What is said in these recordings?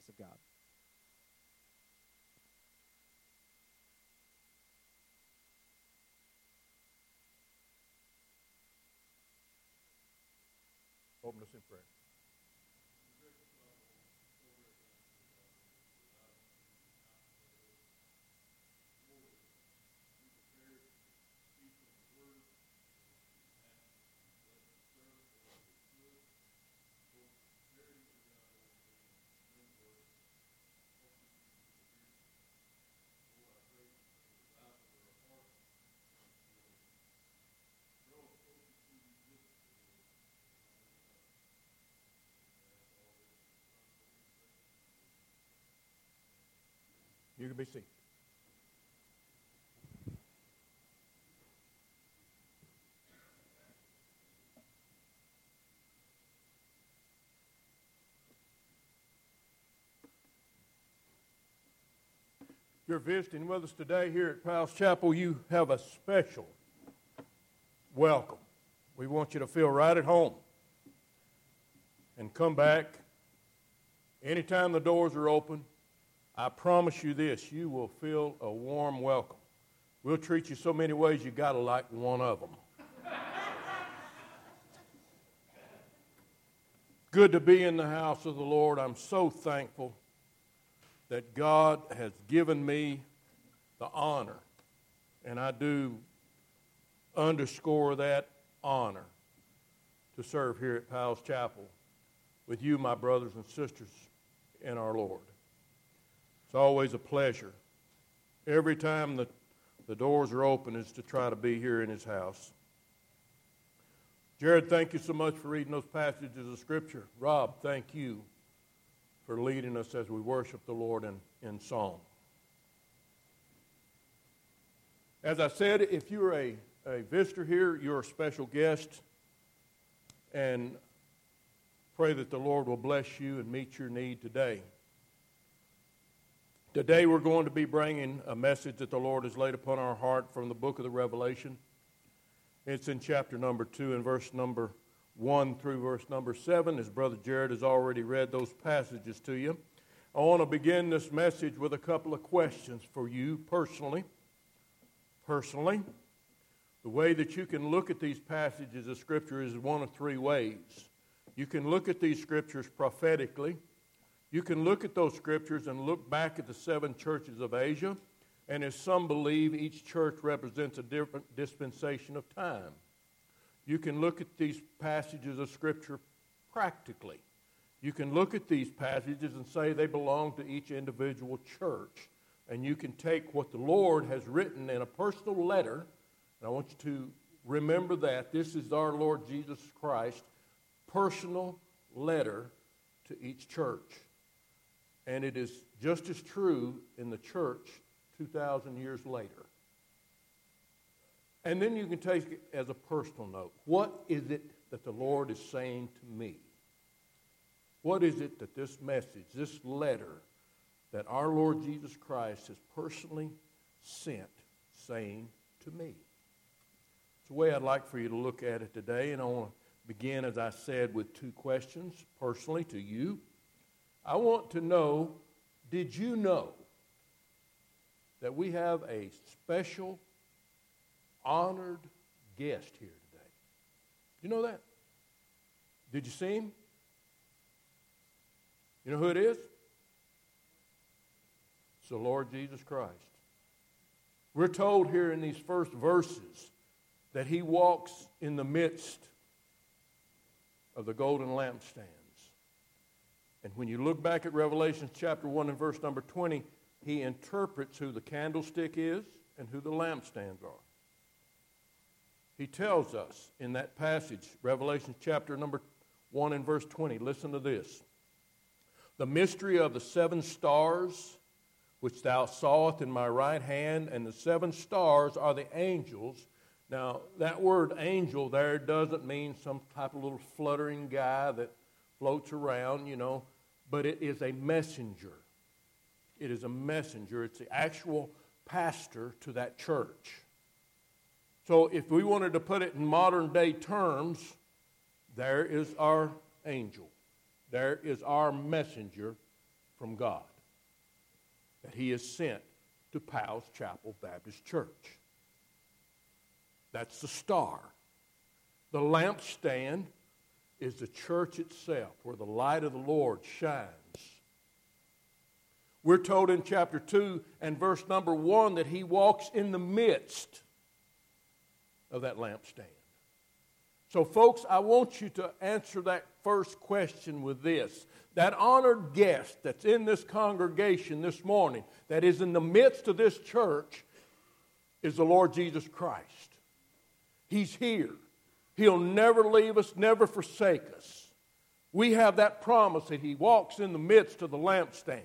sacrifice of God. Open us in prayer. You can be seated. You're visiting with us today here at Powell's Chapel, you have a special welcome. We want you to feel right at home and come back anytime the doors are open I promise you this you will feel a warm welcome. We'll treat you so many ways you got to like one of them. Good to be in the house of the Lord. I'm so thankful that God has given me the honor, and I do underscore that honor to serve here at Powell's Chapel with you, my brothers and sisters in our Lord. It's always a pleasure. Every time the, the doors are open is to try to be here in his house. Jared, thank you so much for reading those passages of Scripture. Rob, thank you for leading us as we worship the Lord in, in song. As I said, if you're a, a visitor here, you're a special guest, and pray that the Lord will bless you and meet your need today. Today we're going to be bringing a message that the Lord has laid upon our heart from the book of the Revelation. It's in chapter number 2 and verse number 1 through verse number 7, as Brother Jared has already read those passages to you. I want to begin this message with a couple of questions for you personally. Personally, the way that you can look at these passages of Scripture is one of three ways. You can look at these Scriptures prophetically you can look at those scriptures and look back at the seven churches of Asia, and as some believe, each church represents a different dispensation of time. You can look at these passages of scripture practically. You can look at these passages and say they belong to each individual church. And you can take what the Lord has written in a personal letter, and I want you to remember that. This is our Lord Jesus Christ, personal letter to each church. And it is just as true in the church 2,000 years later. And then you can take it as a personal note. What is it that the Lord is saying to me? What is it that this message, this letter that our Lord Jesus Christ has personally sent saying to me? It's the way I'd like for you to look at it today, and I want to begin, as I said, with two questions personally to you. I want to know did you know that we have a special, honored guest here today? You know that? Did you see him? You know who it is? It's the Lord Jesus Christ. We're told here in these first verses that he walks in the midst of the golden lampstand. And when you look back at Revelation chapter 1 and verse number 20, he interprets who the candlestick is and who the lampstands are. He tells us in that passage, Revelation chapter number 1 and verse 20, listen to this. The mystery of the seven stars which thou sawest in my right hand, and the seven stars are the angels. Now, that word angel there doesn't mean some type of little fluttering guy that floats around, you know, but it is a messenger. It is a messenger. It's the actual pastor to that church. So if we wanted to put it in modern day terms, there is our angel. There is our messenger from God that He has sent to Powell's Chapel Baptist Church. That's the star. The lampstand is the church itself, where the light of the Lord shines. We're told in chapter 2 and verse number 1 that he walks in the midst of that lampstand. So, folks, I want you to answer that first question with this. That honored guest that's in this congregation this morning, that is in the midst of this church, is the Lord Jesus Christ. He's here. He'll never leave us, never forsake us. We have that promise that He walks in the midst of the lampstands.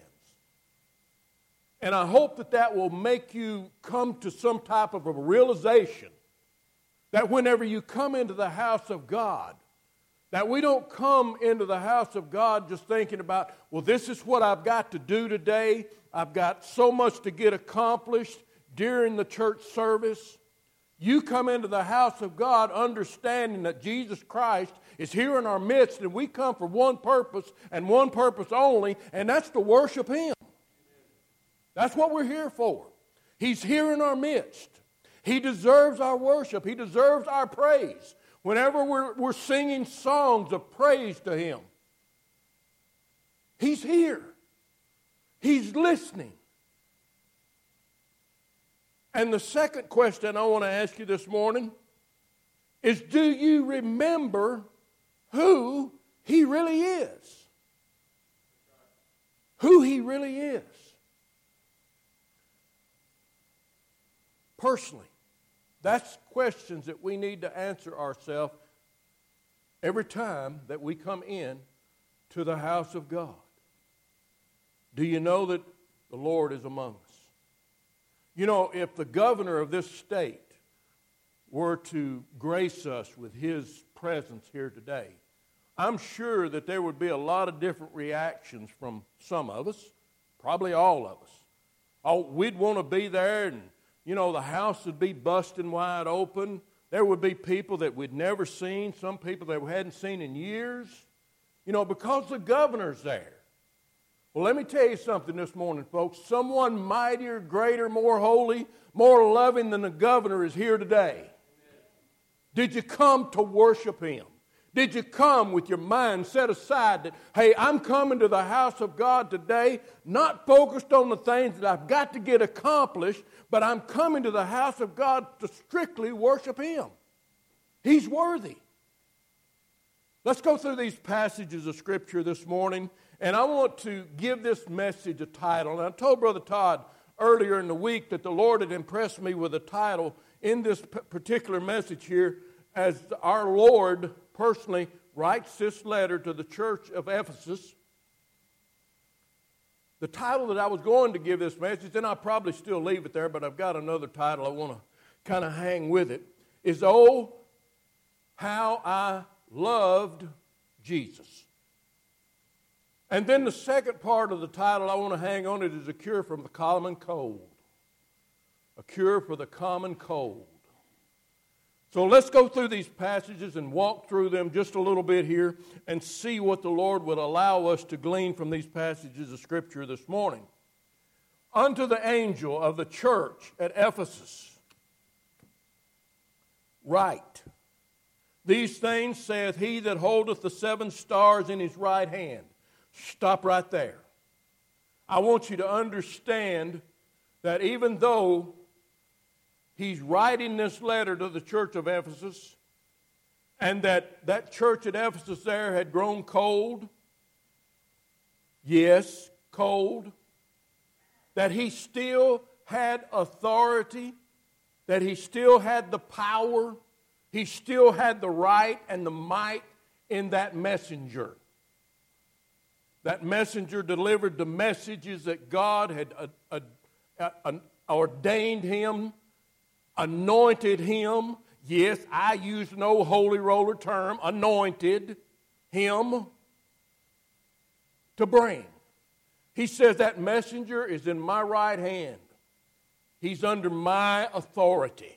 And I hope that that will make you come to some type of a realization that whenever you come into the house of God, that we don't come into the house of God just thinking about, well, this is what I've got to do today. I've got so much to get accomplished during the church service. You come into the house of God understanding that Jesus Christ is here in our midst, and we come for one purpose and one purpose only, and that's to worship Him. That's what we're here for. He's here in our midst. He deserves our worship, He deserves our praise. Whenever we're, we're singing songs of praise to Him, He's here, He's listening. And the second question I want to ask you this morning is Do you remember who He really is? Who He really is? Personally, that's questions that we need to answer ourselves every time that we come in to the house of God. Do you know that the Lord is among us? You know, if the governor of this state were to grace us with his presence here today, I'm sure that there would be a lot of different reactions from some of us, probably all of us. Oh, we'd want to be there, and, you know, the house would be busting wide open. There would be people that we'd never seen, some people that we hadn't seen in years, you know, because the governor's there. Well, let me tell you something this morning, folks. Someone mightier, greater, more holy, more loving than the governor is here today. Did you come to worship him? Did you come with your mind set aside that, hey, I'm coming to the house of God today, not focused on the things that I've got to get accomplished, but I'm coming to the house of God to strictly worship Him? He's worthy. Let's go through these passages of Scripture this morning and I want to give this message a title. And I told Brother Todd earlier in the week that the Lord had impressed me with a title in this particular message here as our Lord personally writes this letter to the church of Ephesus. The title that I was going to give this message, and I'll probably still leave it there, but I've got another title I want to kind of hang with it, is Oh, How I Loved Jesus. And then the second part of the title I want to hang on it is a cure from the common cold. A cure for the common cold. So let's go through these passages and walk through them just a little bit here and see what the Lord would allow us to glean from these passages of Scripture this morning. Unto the angel of the church at Ephesus, write, These things saith he that holdeth the seven stars in his right hand Stop right there. I want you to understand that even though he's writing this letter to the church of Ephesus, and that that church at Ephesus there had grown cold, yes, cold, that he still had authority, that he still had the power, he still had the right and the might in that messenger. That messenger delivered the messages that God had uh, uh, uh, ordained him, anointed him. Yes, I use no holy roller term, anointed him to bring. He says that messenger is in my right hand. He's under my authority.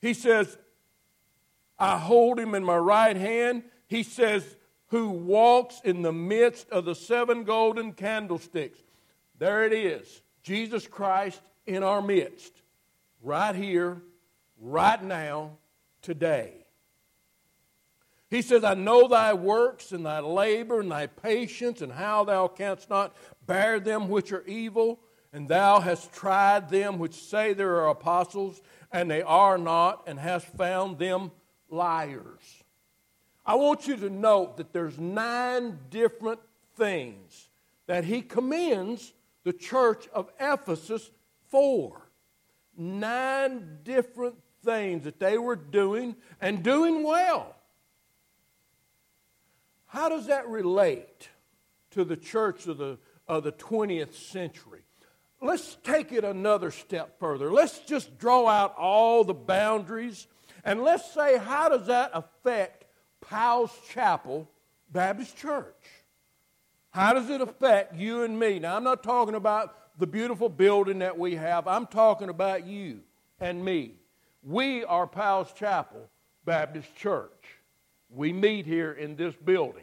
He says, I hold him in my right hand. He says, who walks in the midst of the seven golden candlesticks. There it is Jesus Christ in our midst, right here, right now, today. He says, I know thy works and thy labor and thy patience, and how thou canst not bear them which are evil, and thou hast tried them which say there are apostles, and they are not, and hast found them liars. I want you to note that there's nine different things that he commends the church of Ephesus for. Nine different things that they were doing and doing well. How does that relate to the church of the, of the 20th century? Let's take it another step further. Let's just draw out all the boundaries and let's say, how does that affect Powell's Chapel Baptist Church? How does it affect you and me? Now, I'm not talking about the beautiful building that we have, I'm talking about you and me. We are Powell's Chapel Baptist Church. We meet here in this building.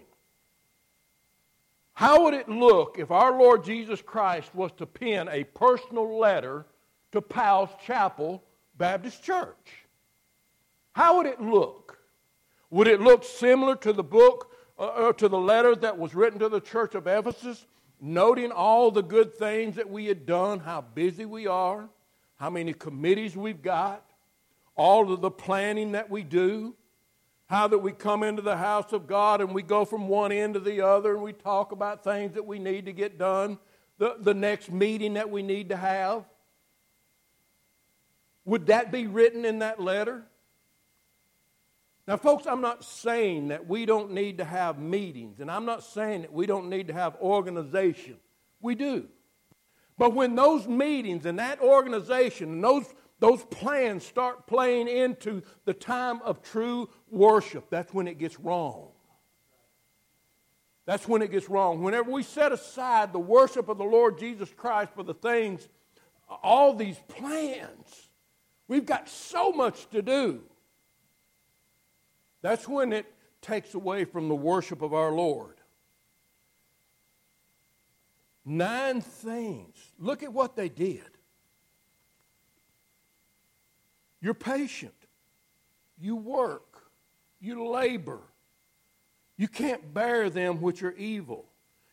How would it look if our Lord Jesus Christ was to pen a personal letter to Powell's Chapel Baptist Church? How would it look? Would it look similar to the book, uh, uh, to the letter that was written to the church of Ephesus, noting all the good things that we had done, how busy we are, how many committees we've got, all of the planning that we do, how that we come into the house of God and we go from one end to the other and we talk about things that we need to get done, the, the next meeting that we need to have. Would that be written in that letter? Now, folks, I'm not saying that we don't need to have meetings, and I'm not saying that we don't need to have organization. We do. But when those meetings and that organization and those, those plans start playing into the time of true worship, that's when it gets wrong. That's when it gets wrong. Whenever we set aside the worship of the Lord Jesus Christ for the things, all these plans, we've got so much to do. That's when it takes away from the worship of our Lord. Nine things. Look at what they did. You're patient. You work. You labor. You can't bear them which are evil.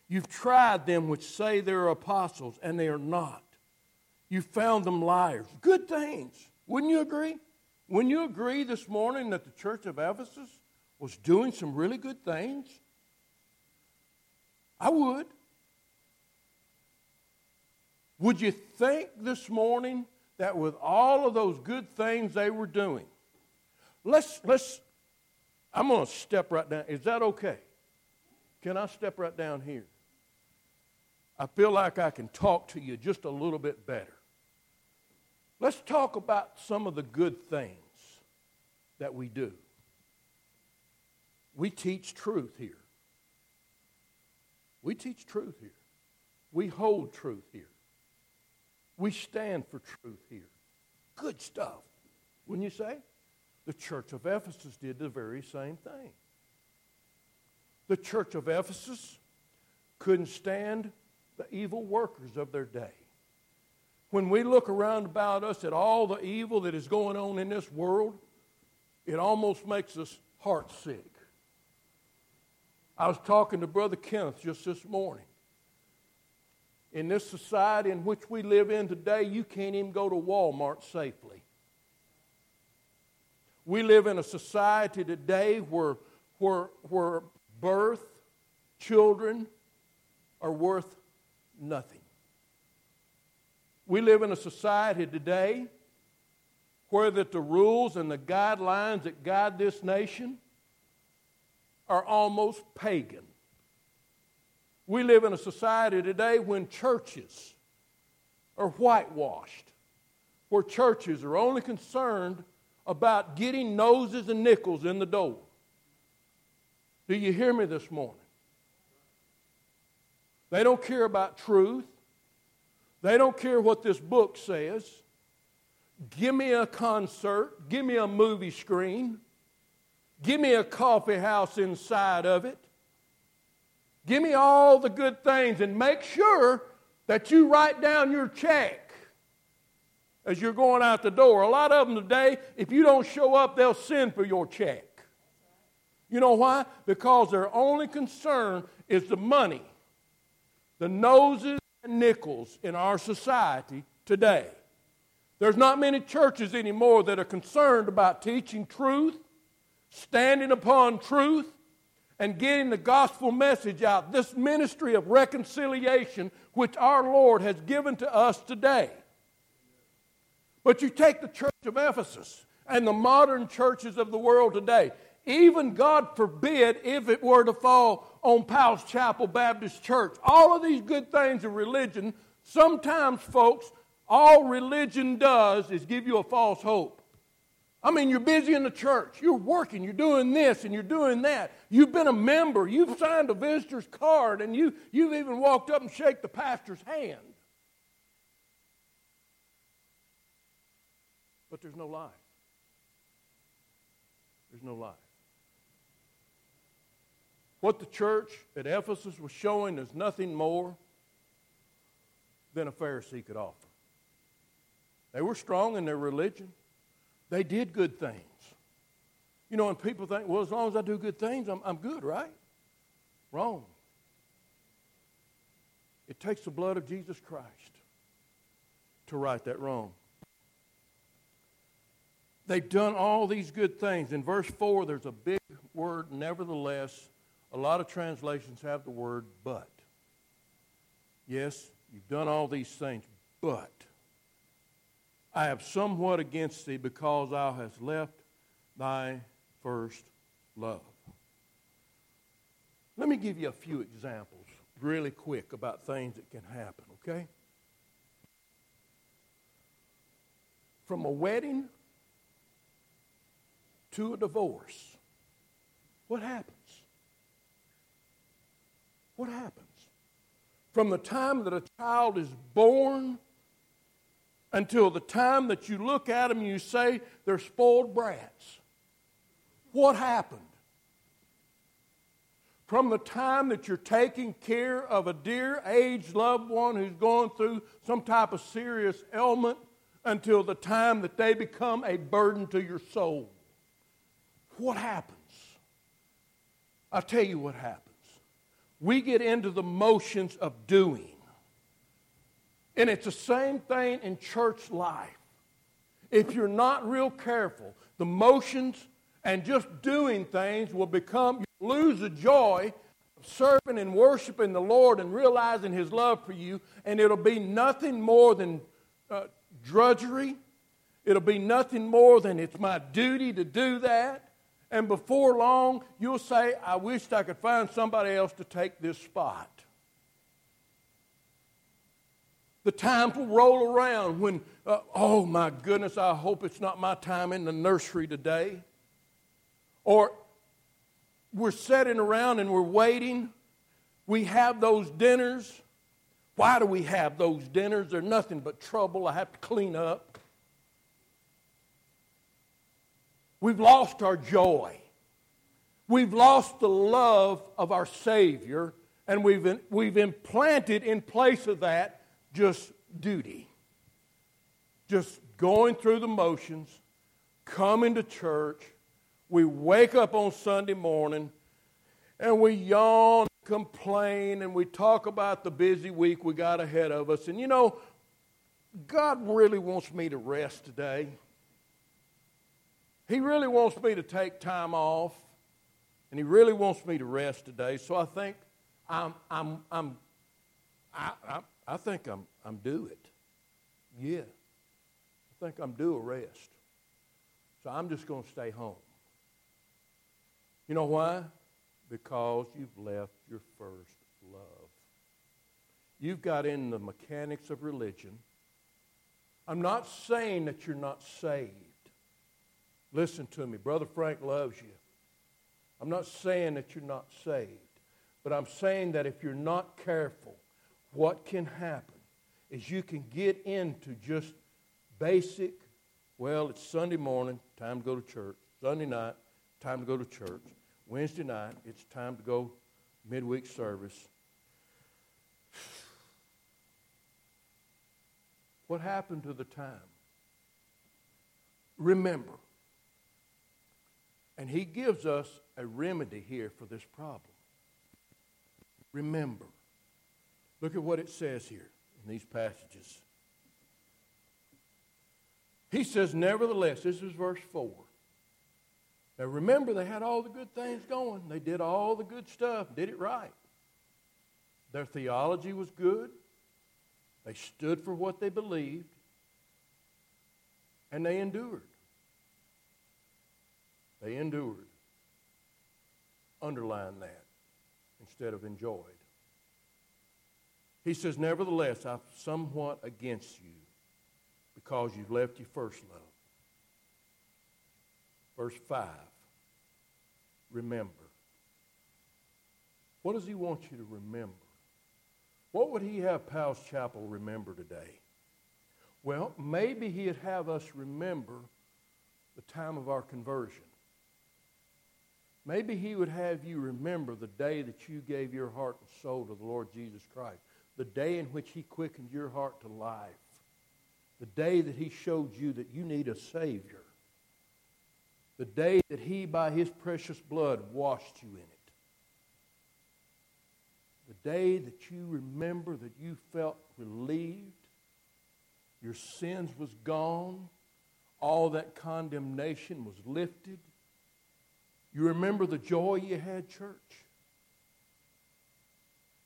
You've tried them which say they're apostles, and they are not. You found them liars. Good things. Wouldn't you agree? When you agree this morning that the church of Ephesus was doing some really good things? I would. Would you think this morning that with all of those good things they were doing, let's, let's, I'm going to step right down. Is that okay? Can I step right down here? I feel like I can talk to you just a little bit better. Let's talk about some of the good things that we do. We teach truth here. We teach truth here. We hold truth here. We stand for truth here. Good stuff. Wouldn't you say? The church of Ephesus did the very same thing. The church of Ephesus couldn't stand the evil workers of their day when we look around about us at all the evil that is going on in this world, it almost makes us heart sick. I was talking to Brother Kenneth just this morning. In this society in which we live in today, you can't even go to Walmart safely. We live in a society today where, where, where birth, children are worth nothing. We live in a society today where that the rules and the guidelines that guide this nation are almost pagan. We live in a society today when churches are whitewashed, where churches are only concerned about getting noses and nickels in the door. Do you hear me this morning? They don't care about truth. They don't care what this book says. Give me a concert, give me a movie screen, give me a coffee house inside of it. Give me all the good things and make sure that you write down your check as you're going out the door. A lot of them today, if you don't show up, they'll send for your check. You know why? Because their only concern is the money, the noses and nickels in our society today. There's not many churches anymore that are concerned about teaching truth, standing upon truth, and getting the gospel message out. This ministry of reconciliation, which our Lord has given to us today. But you take the church of Ephesus and the modern churches of the world today, even God forbid if it were to fall on Powell's Chapel Baptist Church. All of these good things of religion, sometimes, folks, all religion does is give you a false hope. I mean, you're busy in the church. You're working. You're doing this and you're doing that. You've been a member. You've signed a visitor's card and you, you've even walked up and shake the pastor's hand. But there's no life. There's no life. What the church at Ephesus was showing is nothing more than a Pharisee could offer. They were strong in their religion. They did good things. You know, and people think, well, as long as I do good things, I'm, I'm good, right? Wrong. It takes the blood of Jesus Christ to right that wrong. They've done all these good things. In verse 4, there's a big word, nevertheless. A lot of translations have the word but. Yes, you've done all these things, but I have somewhat against thee because thou hast left thy first love. Let me give you a few examples really quick about things that can happen, okay? From a wedding to a divorce, what happens? What happens? From the time that a child is born until the time that you look at them and you say they're spoiled brats. What happened? From the time that you're taking care of a dear aged loved one who's going through some type of serious ailment until the time that they become a burden to your soul. What happens? I'll tell you what happens. We get into the motions of doing. And it's the same thing in church life. If you're not real careful, the motions and just doing things will become, you lose the joy of serving and worshiping the Lord and realizing His love for you, and it'll be nothing more than uh, drudgery. It'll be nothing more than it's my duty to do that. And before long, you'll say, I wished I could find somebody else to take this spot. The times will roll around when, uh, oh my goodness, I hope it's not my time in the nursery today. Or we're sitting around and we're waiting. We have those dinners. Why do we have those dinners? They're nothing but trouble. I have to clean up. We've lost our joy. We've lost the love of our Savior, and we've, we've implanted in place of that just duty, just going through the motions, coming to church. We wake up on Sunday morning and we yawn, complain, and we talk about the busy week we got ahead of us. And you know, God really wants me to rest today. He really wants me to take time off, and He really wants me to rest today. So I think I'm, I'm, I'm, I, am I think I'm, I'm due it. Yeah. I think I'm due a rest. So I'm just going to stay home. You know why? Because you've left your first love. You've got in the mechanics of religion. I'm not saying that you're not saved. Listen to me. Brother Frank loves you. I'm not saying that you're not saved. But I'm saying that if you're not careful, what can happen is you can get into just basic, well, it's Sunday morning, time to go to church. Sunday night, time to go to church. Wednesday night, it's time to go midweek service. What happened to the time? Remember. And he gives us a remedy here for this problem. Remember. Look at what it says here in these passages. He says, Nevertheless, this is verse 4. Now remember, they had all the good things going. They did all the good stuff, did it right. Their theology was good. They stood for what they believed. And they endured. They endured. Underline that instead of enjoyed. He says, Nevertheless, I'm somewhat against you because you've left your first love. Verse 5 Remember. What does he want you to remember? What would he have Powell's Chapel remember today? Well, maybe he'd have us remember the time of our conversion. Maybe he would have you remember the day that you gave your heart and soul to the Lord Jesus Christ, the day in which he quickened your heart to life, the day that he showed you that you need a Savior, the day that he, by his precious blood, washed you in it. The day that you remember that you felt relieved, your sins was gone, all that condemnation was lifted. You remember the joy you had, church?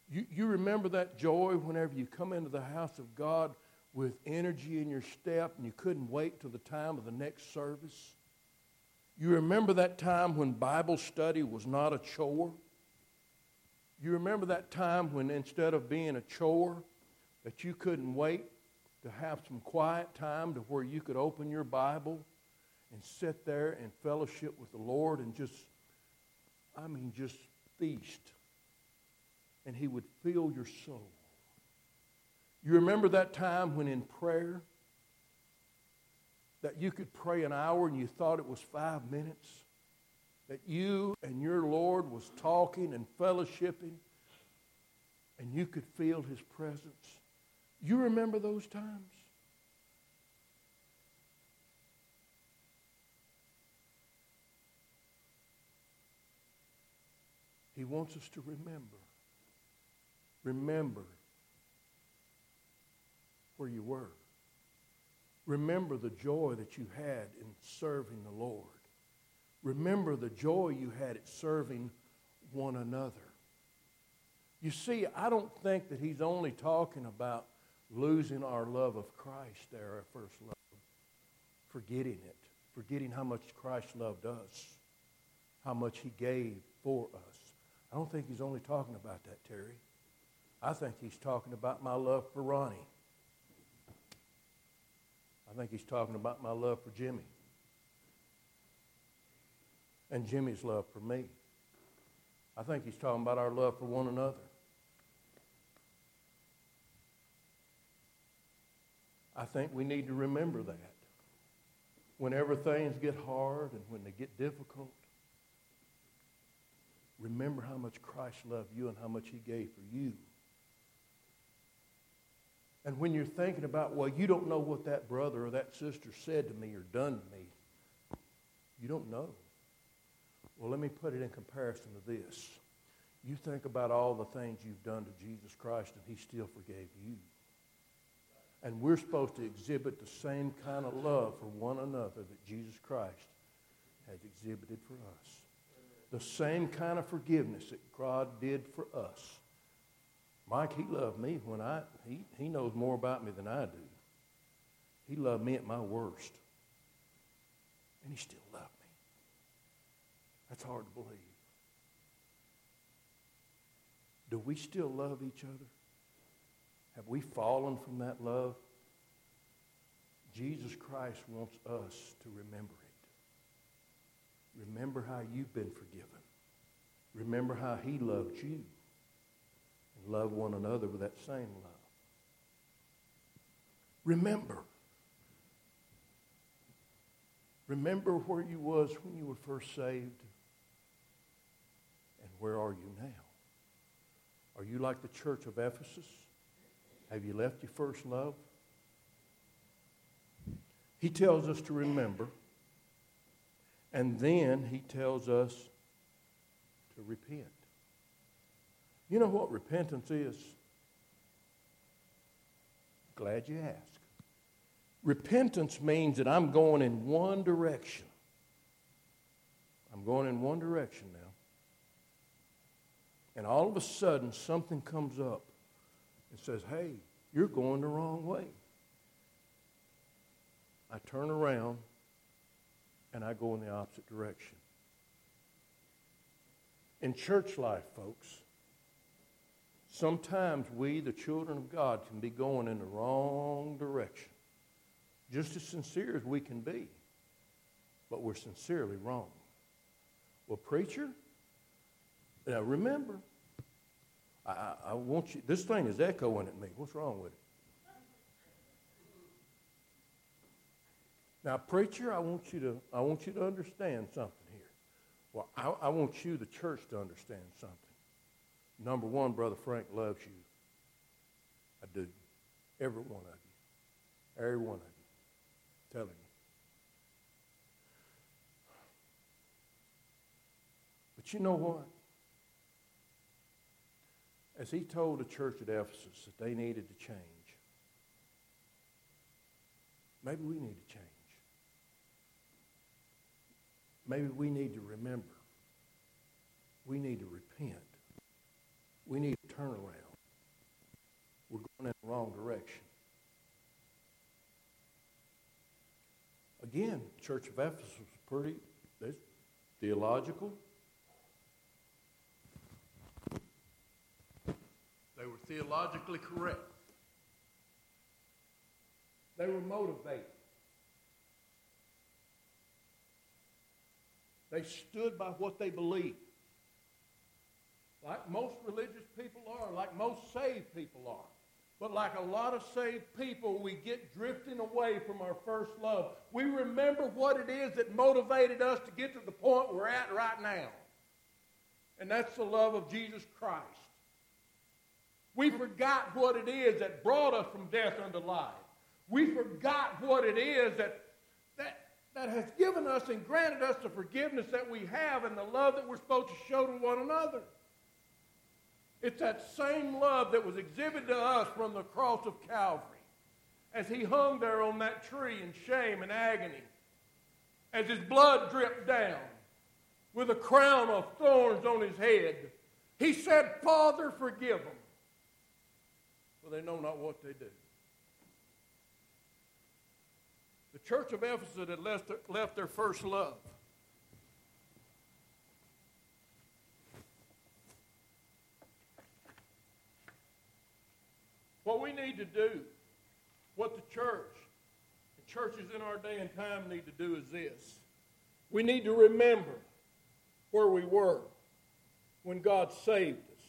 You, you remember that joy whenever you come into the house of God with energy in your step and you couldn't wait till the time of the next service? You remember that time when Bible study was not a chore? You remember that time when instead of being a chore, that you couldn't wait to have some quiet time to where you could open your Bible and sit there and fellowship with the Lord and just, I mean, just feast. And He would fill your soul. You remember that time when in prayer, that you could pray an hour and you thought it was five minutes? That you and your Lord was talking and fellowshipping and you could feel his presence? You remember those times? He wants us to remember. Remember where you were. Remember the joy that you had in serving the Lord. Remember the joy you had at serving one another. You see, I don't think that he's only talking about losing our love of Christ there, our first love, forgetting it, forgetting how much Christ loved us, how much he gave for us. I don't think he's only talking about that, Terry. I think he's talking about my love for Ronnie. I think he's talking about my love for Jimmy and Jimmy's love for me. I think he's talking about our love for one another. I think we need to remember that. Whenever things get hard and when they get difficult, remember how much Christ loved you and how much he gave for you. And when you're thinking about, well, you don't know what that brother or that sister said to me or done to me, you don't know. Well, let me put it in comparison to this. You think about all the things you've done to Jesus Christ, and he still forgave you. And we're supposed to exhibit the same kind of love for one another that Jesus Christ has exhibited for us. The same kind of forgiveness that God did for us. Mike, he loved me when I, he, he knows more about me than I do. He loved me at my worst. And he still loved me. That's hard to believe. Do we still love each other? Have we fallen from that love? Jesus Christ wants us to remember it. Remember how you've been forgiven. Remember how he loved you love one another with that same love. Remember. Remember where you was when you were first saved and where are you now? Are you like the church of Ephesus? Have you left your first love? He tells us to remember, and then he tells us to repent. You know what repentance is? Glad you asked. Repentance means that I'm going in one direction. I'm going in one direction now. And all of a sudden, something comes up and says, Hey, you're going the wrong way. I turn around and I go in the opposite direction. In church life, folks, sometimes we, the children of God, can be going in the wrong direction. Just as sincere as we can be, but we're sincerely wrong. Well, preacher, now remember, I, I want you, this thing is echoing at me. What's wrong with it? Now, preacher, I want you to, I want you to understand something here. Well, I, I want you, the church, to understand something. Number one, Brother Frank loves you. I do. Every one of you. Every one of you. Telling you. But you know what? As he told the church at Ephesus that they needed to change, maybe we need to change. Maybe we need to remember. We need to repent. We need to turn around. We're going in the wrong direction. Again, Church of Ephesus was pretty theological. They were theologically correct. They were motivated. They stood by what they believed. Like most religious people are, like most saved people are. But like a lot of saved people, we get drifting away from our first love. We remember what it is that motivated us to get to the point we're at right now. And that's the love of Jesus Christ. We forgot what it is that brought us from death unto life. We forgot what it is that, that, that has given us and granted us the forgiveness that we have and the love that we're supposed to show to one another. It's that same love that was exhibited to us from the cross of Calvary as he hung there on that tree in shame and agony, as his blood dripped down with a crown of thorns on his head. He said, Father, forgive them, for they know not what they do. The church of Ephesus had left, their first love. We need to do, what the church, the churches in our day and time need to do is this. We need to remember where we were when God saved us.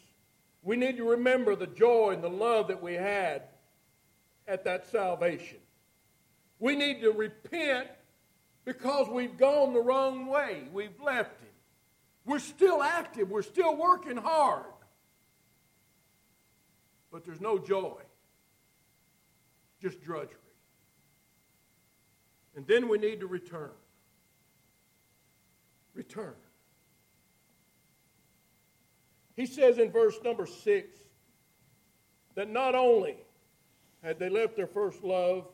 We need to remember the joy and the love that we had at that salvation. We need to repent because we've gone the wrong way. We've left Him. We're still active. We're still working hard. But there's no joy, just drudgery. And then we need to return. Return. He says in verse number six that not only had they left their first love,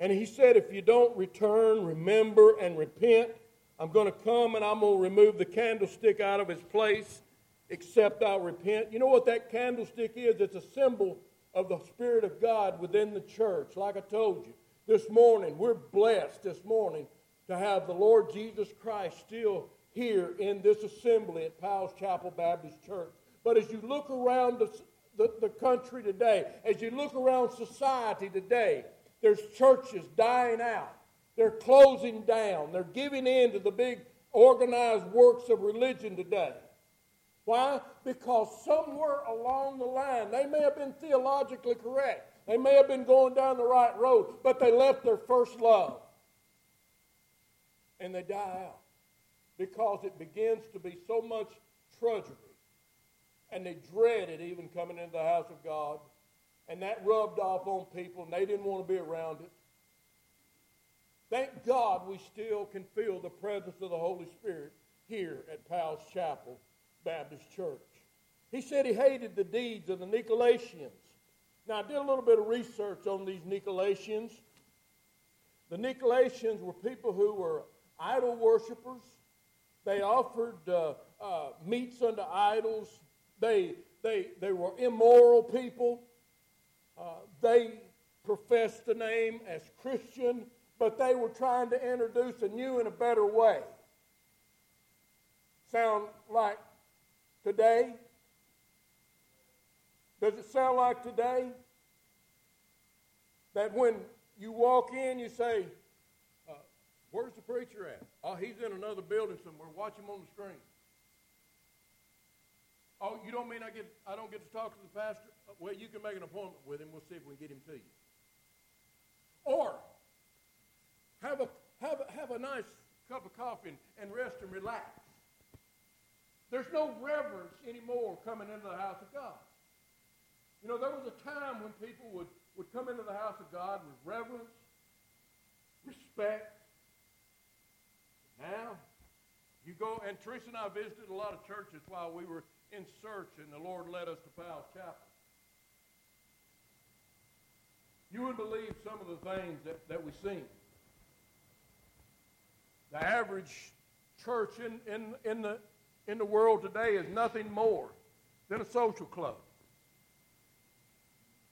and he said, if you don't return, remember, and repent, I'm going to come and I'm going to remove the candlestick out of its place, except I'll repent. You know what that candlestick is? It's a symbol of the Spirit of God within the church. Like I told you, this morning, we're blessed this morning to have the Lord Jesus Christ still here in this assembly at Powell's Chapel Baptist Church. But as you look around the, the, the country today, as you look around society today, there's churches dying out. They're closing down. They're giving in to the big organized works of religion today. Why? Because somewhere along the line, they may have been theologically correct. They may have been going down the right road, but they left their first love. And they die out because it begins to be so much trudgery and they dreaded even coming into the house of God. And that rubbed off on people, and they didn't want to be around it. Thank God we still can feel the presence of the Holy Spirit here at Powell's Chapel Baptist Church. He said he hated the deeds of the Nicolaitans. Now, I did a little bit of research on these Nicolaitans. The Nicolaitans were people who were idol worshippers. They offered uh, uh, meats unto idols. They, they, they were immoral people. Uh, they professed the name as Christian, but they were trying to introduce a new and a better way. Sound like today? Does it sound like today? That when you walk in, you say, uh, Where's the preacher at? Oh, he's in another building somewhere. Watch him on the screen. Oh, you don't mean I get I don't get to talk to the pastor? Well, you can make an appointment with him. We'll see if we can get him to you. Or have a have a, have a nice cup of coffee and, and rest and relax. There's no reverence anymore coming into the house of God. You know, there was a time when people would, would come into the house of God with reverence, respect. Now, you go, and Teresa and I visited a lot of churches while we were in search, and the Lord led us to Powell's Chapel. You wouldn't believe some of the things that, that we've seen. The average church in, in, in, the, in the world today is nothing more than a social club.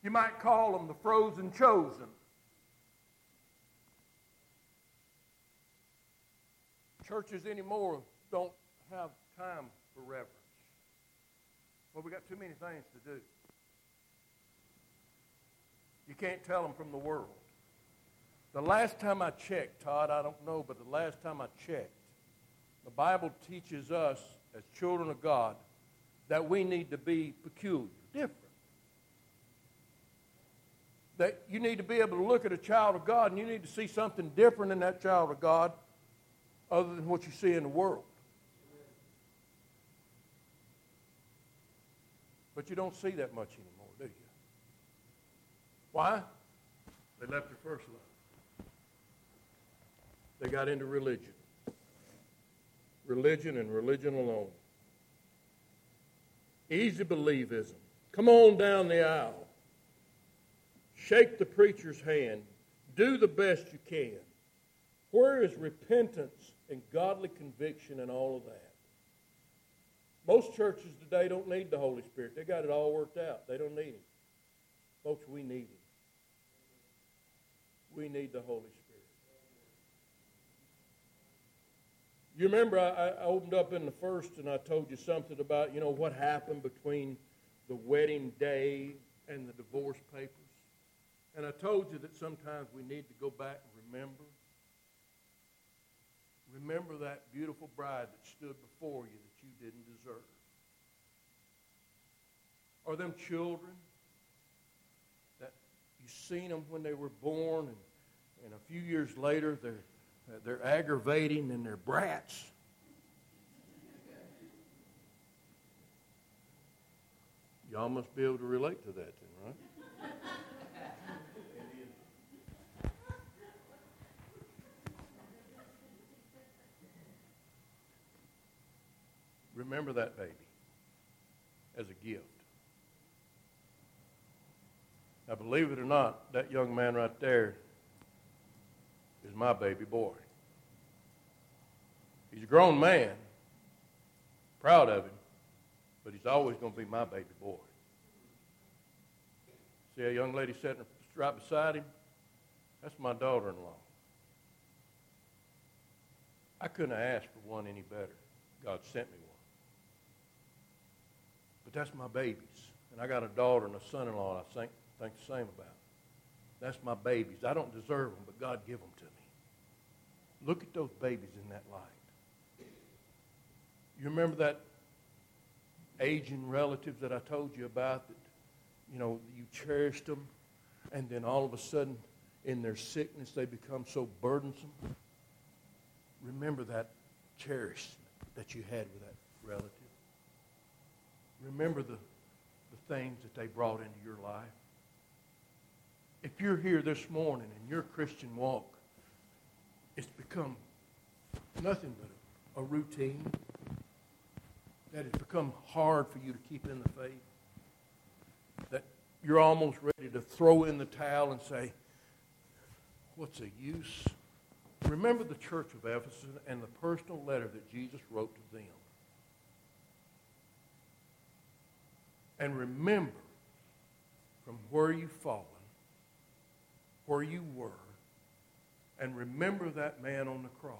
You might call them the frozen chosen. Churches anymore don't have time for reverence. Well, we got too many things to do. You can't tell them from the world. The last time I checked, Todd, I don't know, but the last time I checked, the Bible teaches us as children of God that we need to be peculiar, different. That you need to be able to look at a child of God and you need to see something different in that child of God other than what you see in the world. But you don't see that much anymore, do you? Why? They left their first love. They got into religion. Religion and religion alone. Easy believism. Come on down the aisle. Shake the preacher's hand. Do the best you can. Where is repentance and godly conviction and all of that? Most churches today don't need the Holy Spirit. They got it all worked out. They don't need Him. Folks, we need Him. We need the Holy Spirit. You remember I, I opened up in the first and I told you something about, you know, what happened between the wedding day and the divorce papers? And I told you that sometimes we need to go back and remember. Remember that beautiful bride that stood before you that you didn't deserve. Or them children that you seen them when they were born and, and a few years later they're, Uh, they're aggravating and they're brats. Y'all must be able to relate to that then, right? Remember that baby as a gift. Now, believe it or not, that young man right there is my baby boy. He's a grown man, proud of him, but he's always going to be my baby boy. See a young lady sitting right beside him? That's my daughter in law. I couldn't have asked for one any better. God sent me one. But that's my babies. And I got a daughter and a son in law I think, think the same about. That's my babies. I don't deserve them, but God give them. Look at those babies in that light. You remember that aging relatives that I told you about that, you know, you cherished them, and then all of a sudden, in their sickness, they become so burdensome? Remember that cherishment that you had with that relative. remember the, the things that they brought into your life. If you're here this morning and your Christian walk, it's become nothing but a routine, that it's become hard for you to keep in the faith, that you're almost ready to throw in the towel and say, What's the use? Remember the church of Ephesus and the personal letter that Jesus wrote to them. And remember from where you've fallen, where you were, and remember that man on the cross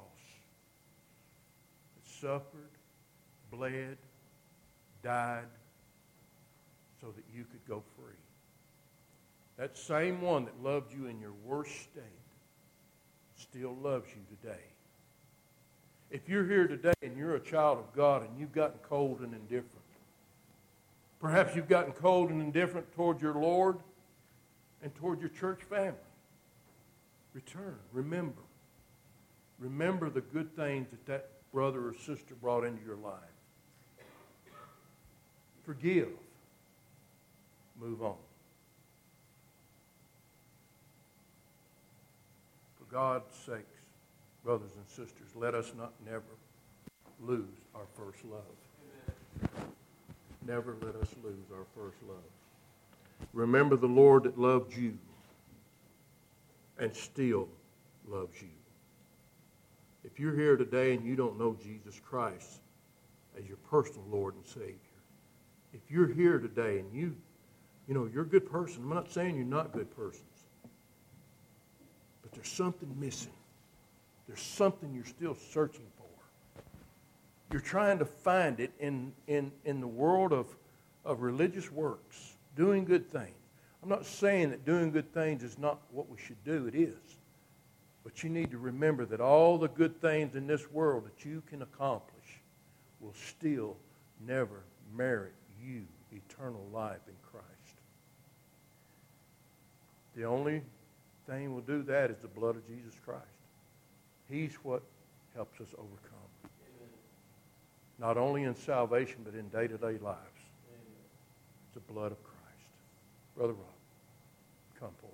that suffered, bled, died, so that you could go free. That same one that loved you in your worst state still loves you today. If you're here today and you're a child of God and you've gotten cold and indifferent, perhaps you've gotten cold and indifferent toward your Lord and toward your church family, return. Remember. Remember the good things that that brother or sister brought into your life. Forgive. Move on. For God's sakes, brothers and sisters, let us not never lose our first love. Amen. Never let us lose our first love. Remember the Lord that loved you and still loves you. If you're here today and you don't know Jesus Christ as your personal Lord and Savior, if you're here today and you, you know, you're a good person, I'm not saying you're not good persons, but there's something missing. There's something you're still searching for. You're trying to find it in, in, in the world of, of religious works, doing good things. I'm not saying that doing good things is not what we should do, it is. But you need to remember that all the good things in this world that you can accomplish will still never merit you eternal life in Christ. The only thing will do that is the blood of Jesus Christ. He's what helps us overcome. Amen. Not only in salvation, but in day to day lives. Amen. The blood of Christ. Brother Rob, forward.